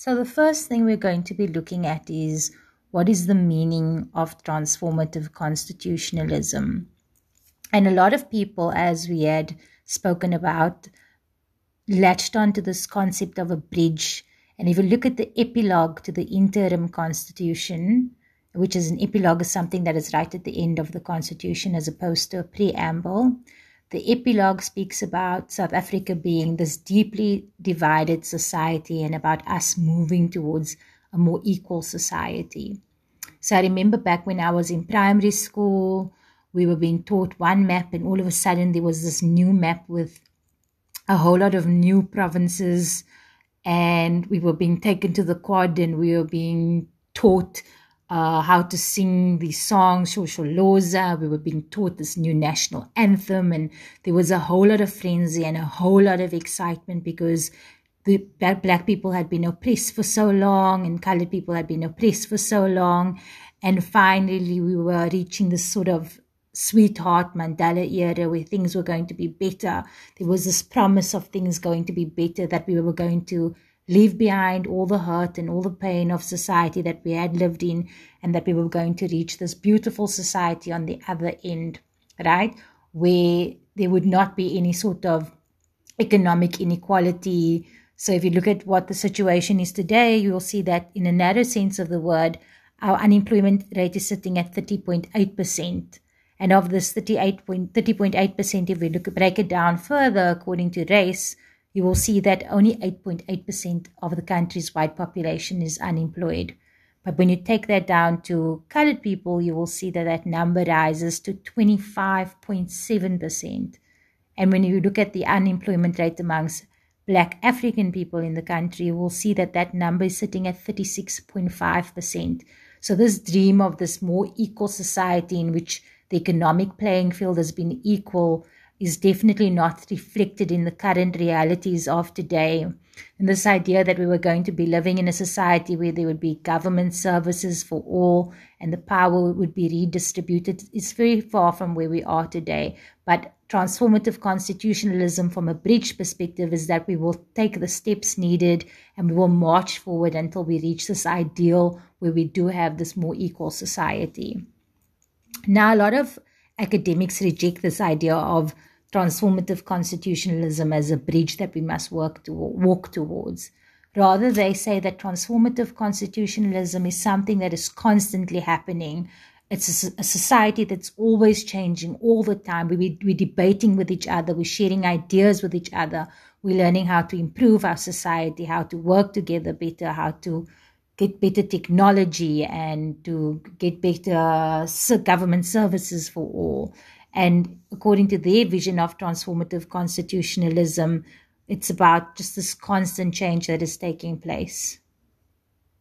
So, the first thing we're going to be looking at is what is the meaning of transformative constitutionalism? And a lot of people, as we had spoken about, latched onto this concept of a bridge. And if you look at the epilogue to the interim constitution, which is an epilogue is something that is right at the end of the constitution as opposed to a preamble, the epilogue speaks about South Africa being this deeply divided society and about us moving towards a more equal society. So I remember back when I was in primary school, we were being taught one map, and all of a sudden there was this new map with a whole lot of new provinces, and we were being taken to the quad and we were being taught uh, how to sing the song Shosholoza. We were being taught this new national anthem, and there was a whole lot of frenzy and a whole lot of excitement because the black people had been oppressed for so long, and colored people had been oppressed for so long, and finally we were reaching this sort of sweetheart Mandela era where things were going to be better. There was this promise of things going to be better, that we were going to leave behind all the hurt and all the pain of society that we had lived in, and that we were going to reach this beautiful society on the other end, right? Where there would not be any sort of economic inequality. So, if you look at what the situation is today, you'll see that in a narrow sense of the word, our unemployment rate is sitting at 30.8%. And of this 30.8%, if we look break it down further according to race, you will see that only 8.8% of the country's white population is unemployed. But when you take that down to colored people, you will see that that number rises to 25.7%. And when you look at the unemployment rate amongst black African people in the country, you will see that that number is sitting at 36.5%. So, this dream of this more equal society in which the economic playing field has been equal is definitely not reflected in the current realities of today. And this idea that we were going to be living in a society where there would be government services for all and the power would be redistributed is very far from where we are today. But transformative constitutionalism from a bridge perspective is that we will take the steps needed and we will march forward until we reach this ideal where we do have this more equal society. Now, a lot of academics reject this idea of transformative constitutionalism as a bridge that we must work to walk towards. Rather, they say that transformative constitutionalism is something that is constantly happening. It's a, a society that's always changing all the time. We, we, we're debating with each other, we're sharing ideas with each other, we're learning how to improve our society, how to work together better, how to get better technology and to get better uh, government services for all. And according to their vision of transformative constitutionalism, it's about just this constant change that is taking place.